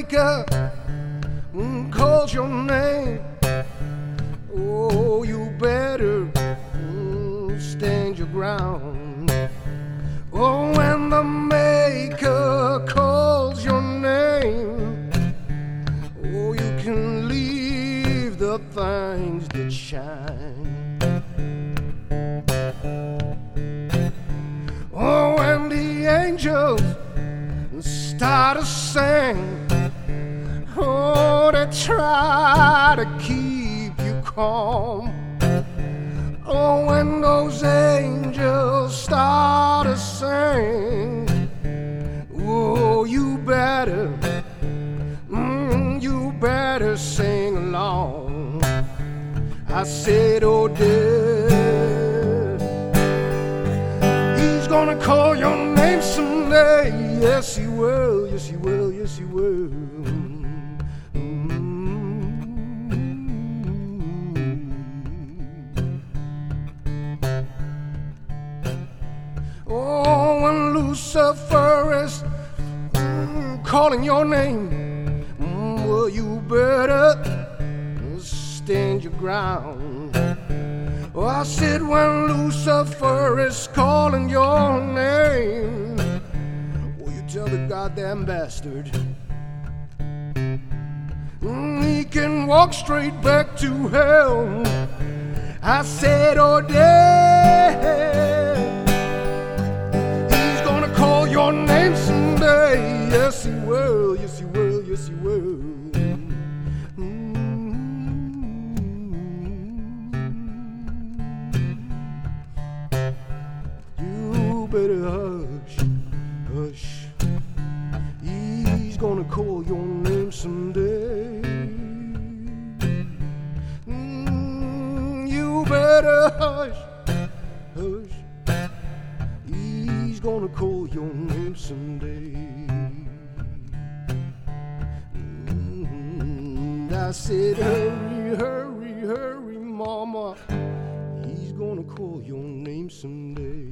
maker mm, calls your name, oh, you better stand your ground. Oh, when the maker calls your name, oh, you can leave the things that shine. Start to sing, oh, they try to keep you calm. Oh, when those angels start to sing, oh, you better, mm, you better sing along. I said, oh, dear, gonna call your name someday. Yes, he will, yes, he will, yes, he will. Oh, when Lucifer is mm, calling your name, mm, well, you better stand your ground. Oh, I said, when Lucifer is calling your name, will you tell the goddamn bastard? Mm, he can walk straight back to hell. I said, oh, dear. He's gonna call your name someday. Yes, he will. Yes, he will. Yes, he will. Better hush, hush. He's gonna call your name someday. Mm, you better hush, hush. He's gonna call your name someday. Mm, I said, hurry, hurry, hurry, mama. He's gonna call your name someday.